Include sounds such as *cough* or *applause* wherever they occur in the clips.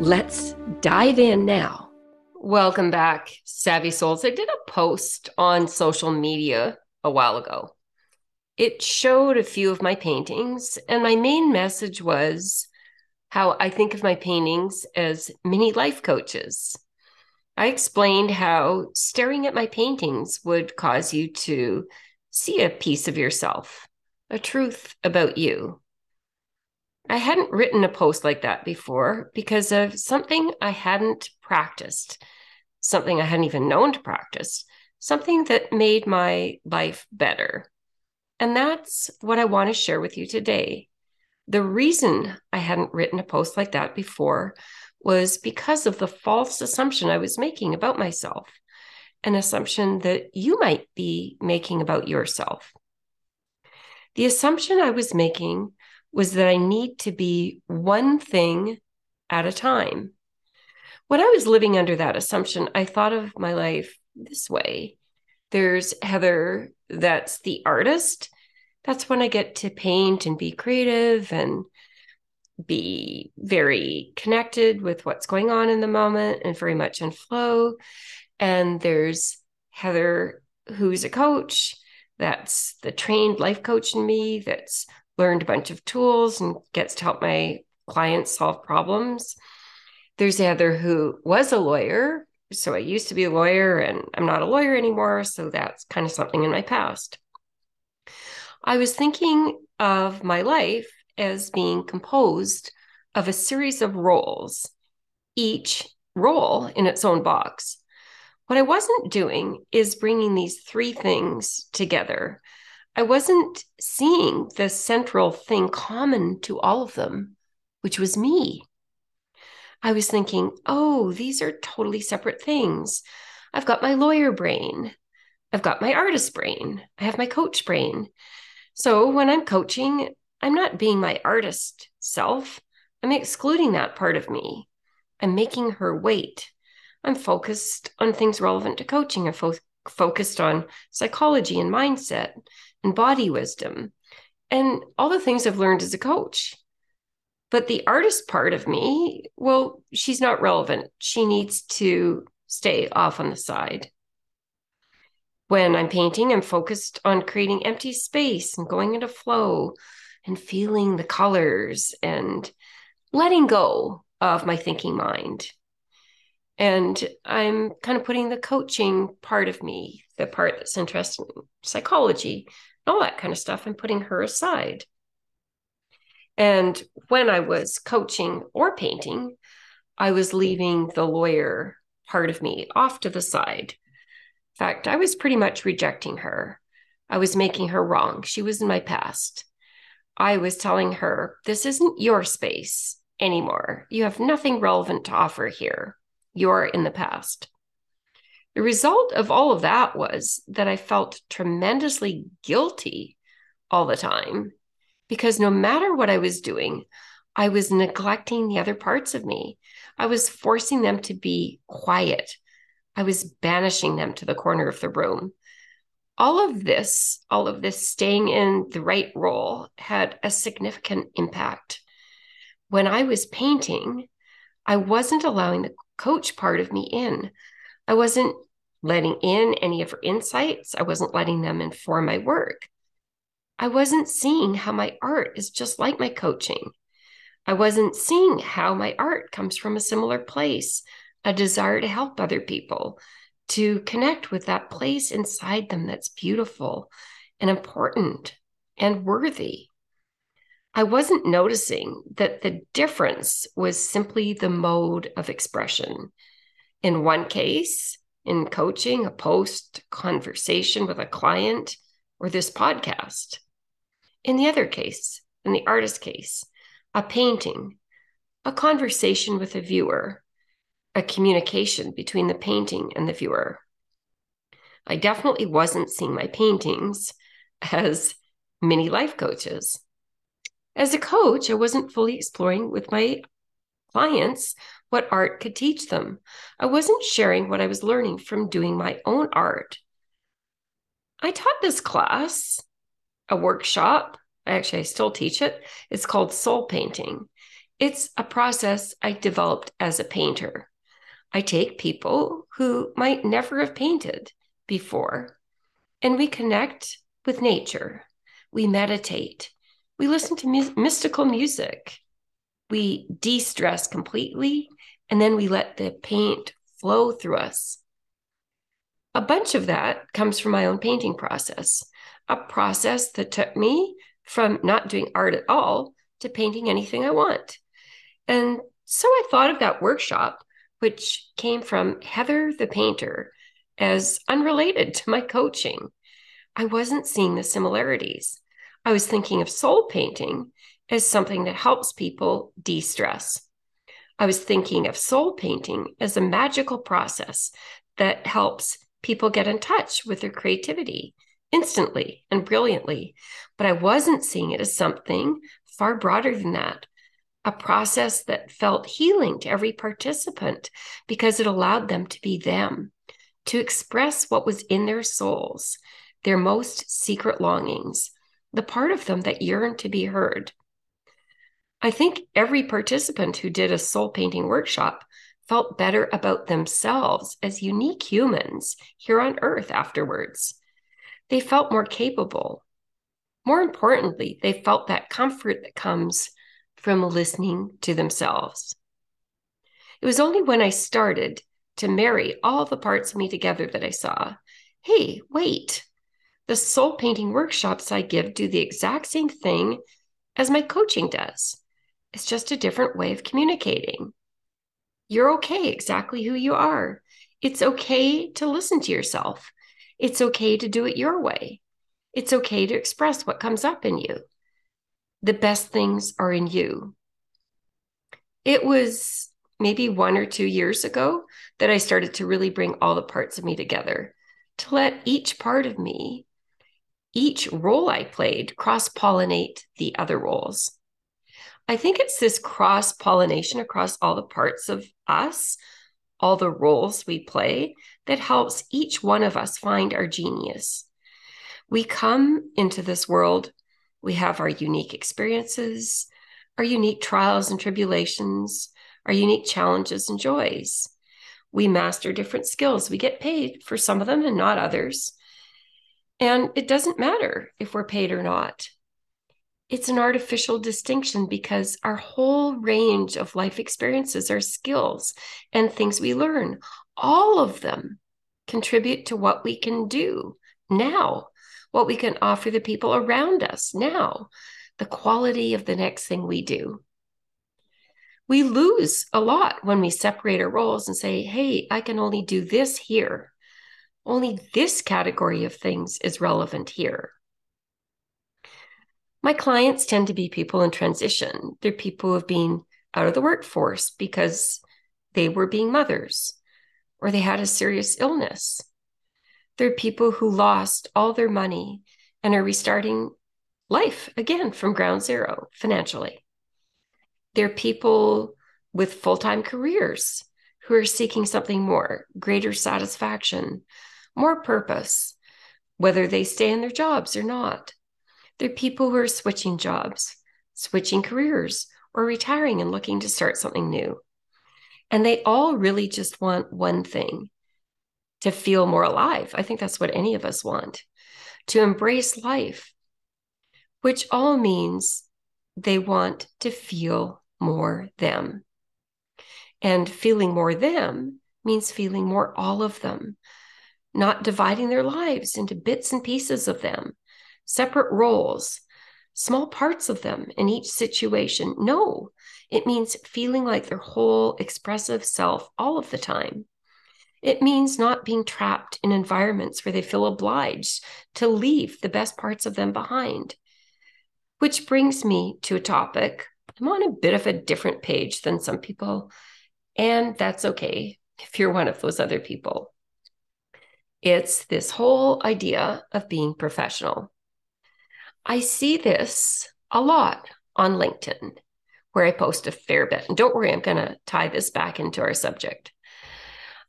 Let's dive in now. Welcome back, Savvy Souls. I did a post on social media a while ago. It showed a few of my paintings, and my main message was how I think of my paintings as mini life coaches. I explained how staring at my paintings would cause you to see a piece of yourself, a truth about you. I hadn't written a post like that before because of something I hadn't practiced, something I hadn't even known to practice, something that made my life better. And that's what I want to share with you today. The reason I hadn't written a post like that before was because of the false assumption I was making about myself, an assumption that you might be making about yourself. The assumption I was making was that I need to be one thing at a time. When I was living under that assumption, I thought of my life this way there's Heather, that's the artist. That's when I get to paint and be creative and be very connected with what's going on in the moment and very much in flow. And there's Heather, who's a coach. That's the trained life coach in me that's learned a bunch of tools and gets to help my clients solve problems. There's the other who was a lawyer. So I used to be a lawyer and I'm not a lawyer anymore. So that's kind of something in my past. I was thinking of my life as being composed of a series of roles, each role in its own box. What I wasn't doing is bringing these three things together I wasn't seeing the central thing common to all of them, which was me. I was thinking, oh, these are totally separate things. I've got my lawyer brain. I've got my artist brain. I have my coach brain. So when I'm coaching, I'm not being my artist self. I'm excluding that part of me. I'm making her wait. I'm focused on things relevant to coaching. I'm fo- focused on psychology and mindset and body wisdom and all the things I've learned as a coach. But the artist part of me, well, she's not relevant. She needs to stay off on the side. When I'm painting, I'm focused on creating empty space and going into flow and feeling the colors and letting go of my thinking mind. And I'm kind of putting the coaching part of me, the part that's interested in psychology, all that kind of stuff, and putting her aside. And when I was coaching or painting, I was leaving the lawyer part of me off to the side. In fact, I was pretty much rejecting her. I was making her wrong. She was in my past. I was telling her, this isn't your space anymore. You have nothing relevant to offer here. You're in the past. The result of all of that was that I felt tremendously guilty all the time because no matter what I was doing, I was neglecting the other parts of me. I was forcing them to be quiet. I was banishing them to the corner of the room. All of this, all of this staying in the right role had a significant impact. When I was painting, I wasn't allowing the coach part of me in. I wasn't letting in any of her insights. I wasn't letting them inform my work. I wasn't seeing how my art is just like my coaching. I wasn't seeing how my art comes from a similar place, a desire to help other people, to connect with that place inside them that's beautiful and important and worthy. I wasn't noticing that the difference was simply the mode of expression. In one case, in coaching, a post, conversation with a client, or this podcast. In the other case, in the artist case, a painting, a conversation with a viewer, a communication between the painting and the viewer. I definitely wasn't seeing my paintings as mini life coaches. As a coach, I wasn't fully exploring with my clients what art could teach them. I wasn't sharing what I was learning from doing my own art. I taught this class, a workshop. Actually, I still teach it. It's called soul painting. It's a process I developed as a painter. I take people who might never have painted before and we connect with nature. We meditate. We listen to mu- mystical music. We de stress completely and then we let the paint flow through us. A bunch of that comes from my own painting process, a process that took me from not doing art at all to painting anything I want. And so I thought of that workshop, which came from Heather the painter, as unrelated to my coaching. I wasn't seeing the similarities. I was thinking of soul painting as something that helps people de stress. I was thinking of soul painting as a magical process that helps people get in touch with their creativity instantly and brilliantly. But I wasn't seeing it as something far broader than that a process that felt healing to every participant because it allowed them to be them, to express what was in their souls, their most secret longings, the part of them that yearned to be heard. I think every participant who did a soul painting workshop felt better about themselves as unique humans here on earth afterwards. They felt more capable. More importantly, they felt that comfort that comes from listening to themselves. It was only when I started to marry all the parts of me together that I saw hey, wait, the soul painting workshops I give do the exact same thing as my coaching does. It's just a different way of communicating. You're okay exactly who you are. It's okay to listen to yourself. It's okay to do it your way. It's okay to express what comes up in you the best things are in you. It was maybe one or two years ago that I started to really bring all the parts of me together, to let each part of me, each role I played, cross pollinate the other roles. I think it's this cross pollination across all the parts of us, all the roles we play, that helps each one of us find our genius. We come into this world we have our unique experiences, our unique trials and tribulations, our unique challenges and joys. We master different skills. We get paid for some of them and not others. And it doesn't matter if we're paid or not. It's an artificial distinction because our whole range of life experiences, our skills, and things we learn, all of them contribute to what we can do now what we can offer the people around us now, the quality of the next thing we do. We lose a lot when we separate our roles and say, hey, I can only do this here. Only this category of things is relevant here. My clients tend to be people in transition. They're people who have been out of the workforce because they were being mothers or they had a serious illness They're people who lost all their money and are restarting life again from ground zero financially. They're people with full time careers who are seeking something more, greater satisfaction, more purpose, whether they stay in their jobs or not. There are people who are switching jobs, switching careers, or retiring and looking to start something new. And they all really just want one thing to feel more alive. I think that's what any of us want to embrace life, which all means they want to feel more them. And feeling more them means feeling more all of them, not dividing their lives into bits and pieces of them, separate roles, small parts of them in each situation. No, it means feeling like their whole expressive self all of the time. It means not being trapped in environments where they feel obliged to leave the best parts of them behind. Which brings me to a topic. I'm on a bit of a different page than some people And that's okay if you're one of those other people. It's this whole idea of being professional. I see this a lot on LinkedIn, where I post a fair bit. And don't worry, I'm going to tie this back into our subject.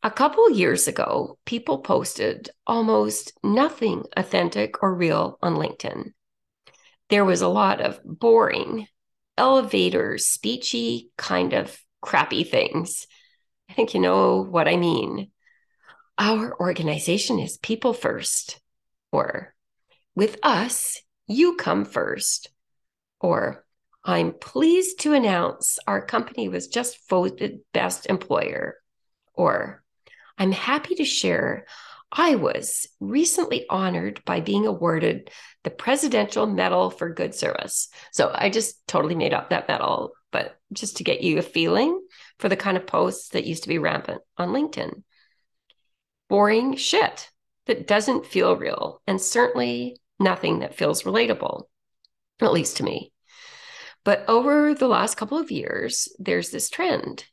A couple years ago, people posted almost nothing authentic or real on LinkedIn. There was a lot of boring, elevator, speechy, kind of crappy things. I think you know what I mean. Our organization is people first, or with us, you come first, or I'm pleased to announce our company was just voted best employer, or I'm happy to share I was recently honored by being awarded the Presidential Medal for Good Service. So I just totally made up that medal, but just to get you a feeling for the kind of posts that used to be rampant on LinkedIn. Boring shit that doesn't feel real, and certainly nothing that feels relatable, at least to me. But over the last couple of years, there's this trend.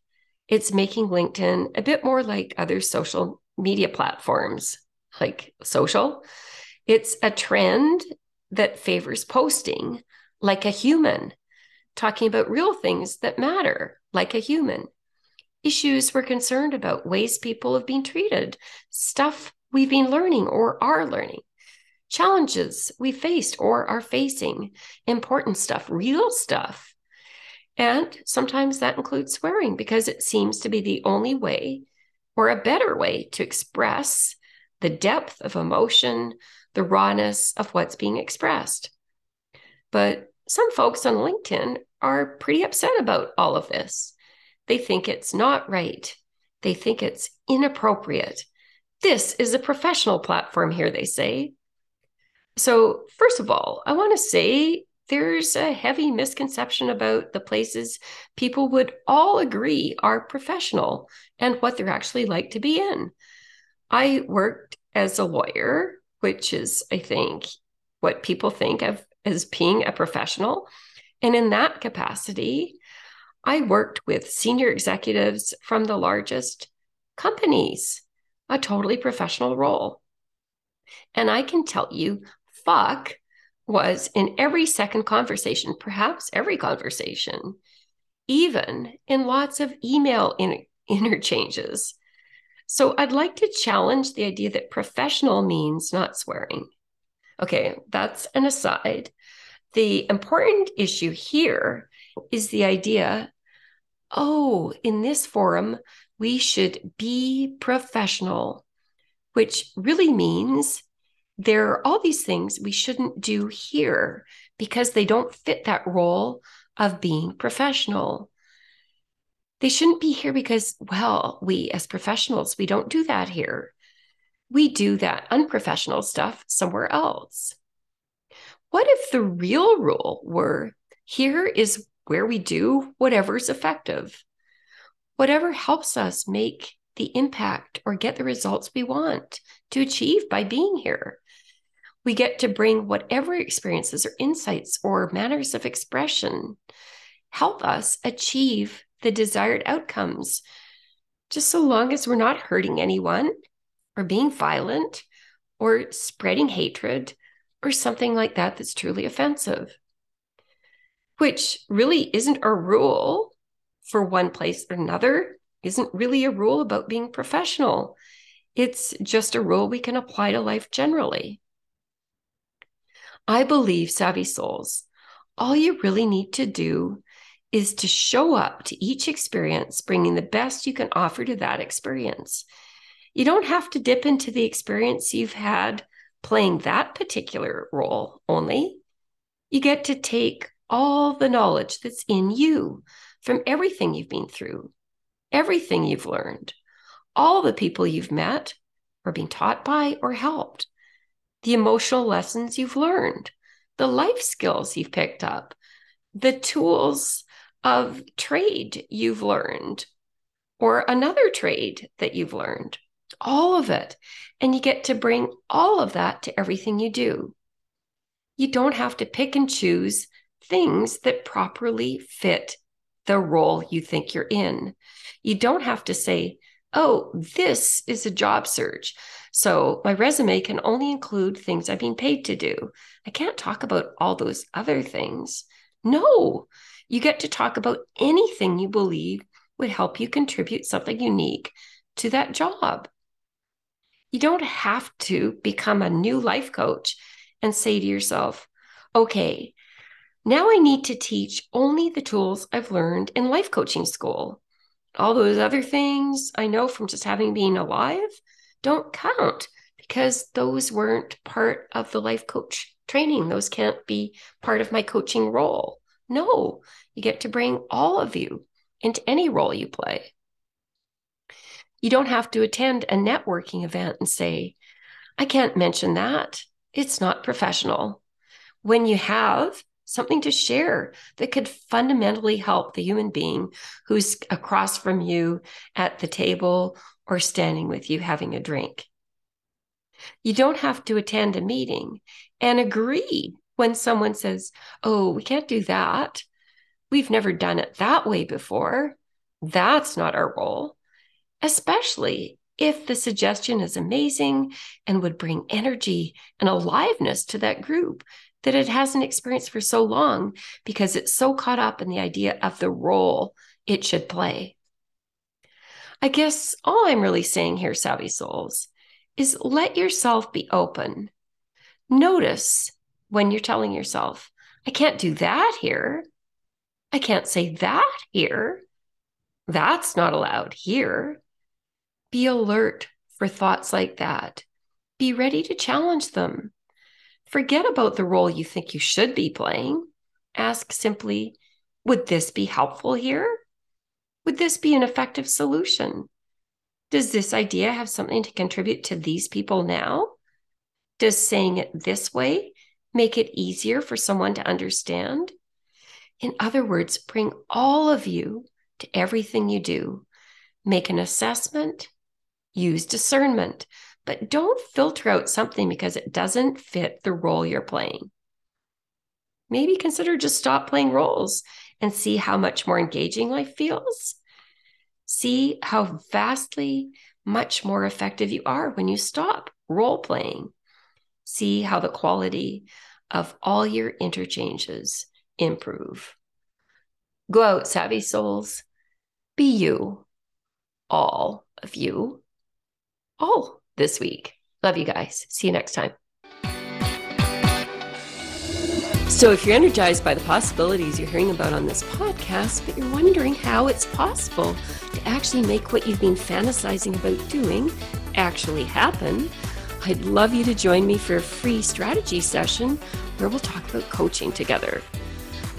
It's making LinkedIn a bit more like other social media platforms like social. It's a trend that favors posting like a human, talking about real things that matter like a human. Issues we're concerned about, ways people have been treated, stuff we've been learning or are learning, challenges we faced or are facing, important stuff, real stuff. And sometimes that includes swearing because it seems to be the only way or a better way to express the depth of emotion, the rawness of what's being expressed. But some folks on LinkedIn are pretty upset about all of this. They think it's not right. They think it's inappropriate. This is a professional platform here, they say. So, first of all, I want to say there's a heavy misconception about the places people would all agree are professional and what they're actually like to be in. I worked as a lawyer, which is, I think, what people think of as being a professional. And in that capacity, I worked with senior executives from the largest companies, a totally professional role. And I can tell you, fuck was in every second conversation, perhaps every conversation, even in lots of email in- *laughs* interchanges. So I'd like to challenge the idea that professional means not swearing. Okay, that's an aside. The important issue here is the idea oh, in this forum, we should be professional, which really means there are all these things we shouldn't do here because they don't fit that role of being professional. They shouldn't be here because, well, we as professionals, we don't do that here. We do that unprofessional stuff somewhere else. What if the real rule were here is where we do whatever's effective, whatever helps us make the impact or get the results we want to achieve by being here? We get to bring whatever experiences or insights or manners of expression help us achieve the desired outcomes, just so long as we're not hurting anyone or being violent or spreading hatred or something like that that's truly offensive, which really isn't a rule for one place or another, isn't really a rule about being professional. It's just a rule we can apply to life generally. I believe, savvy souls, all you really need to do is to show up to each experience, bringing the best you can offer to that experience. You don't have to dip into the experience you've had playing that particular role only. You get to take all the knowledge that's in you from everything you've been through, everything you've learned, all the people you've met or been taught by or helped the emotional lessons you've learned, the life skills you've picked up, the tools of trade you've learned, or another trade that you've learned, all of it. And you get to bring all of that to everything you do. You don't have to pick and choose things that properly fit the role you think you're in. You don't have to say, oh, this is a job search. So my resume can only include things I've been paid to do. I can't talk about all those other things. No, you get to talk about anything you believe would help you contribute something unique to that job. You don't have to become a new life coach and say to yourself, okay, now I need to teach only the tools I've learned in life coaching school. All those other things I know from just having been alive don't count because those weren't part of the life coach training. Those can't be part of my coaching role. No, you get to bring all of you into any role you play. You don't have to attend a networking event and say, I can't mention that. It's not professional. When you have something to share that could fundamentally help the human being who's across from you at the table or standing with you having a drink. You don't have to attend a meeting and agree when someone says, Oh, we can't do that. We've never done it that way before. That's not our role, especially if the suggestion is amazing and would bring energy and aliveness to that group that it hasn't experienced for so long because it's so caught up in the idea of the role it should play. I guess all I'm really saying here, Savvy Souls, is let yourself be open. Notice when you're telling yourself, I can't do that here. I can't say that here. That's not allowed here. Be alert for thoughts like that. Be ready to challenge them. Forget about the role you think you should be playing. Ask simply, would this be helpful here? Would this be an effective solution? Does this idea have something to contribute to these people now? Does saying it this way make it easier for someone to understand? In other words, bring all of you to everything you do. Make an assessment, use discernment, but don't filter out something because it doesn't fit the role you're playing. Maybe consider just stop playing roles and see how much more engaging life feels. See how vastly much more effective you are when you stop role playing. See how the quality of all your interchanges improve. Go out, savvy souls. Be you, all of you, all this week. Love you guys. See you next time. So, if you're energized by the possibilities you're hearing about on this podcast, but you're wondering how it's possible to actually make what you've been fantasizing about doing actually happen, I'd love you to join me for a free strategy session where we'll talk about coaching together.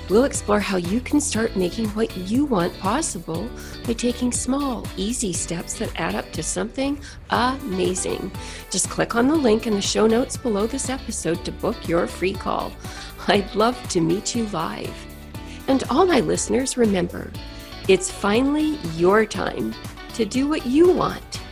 We'll explore how you can start making what you want possible by taking small, easy steps that add up to something amazing. Just click on the link in the show notes below this episode to book your free call. *laughs* I'd love to meet you live. And all my listeners, remember, it's finally your time to do what you want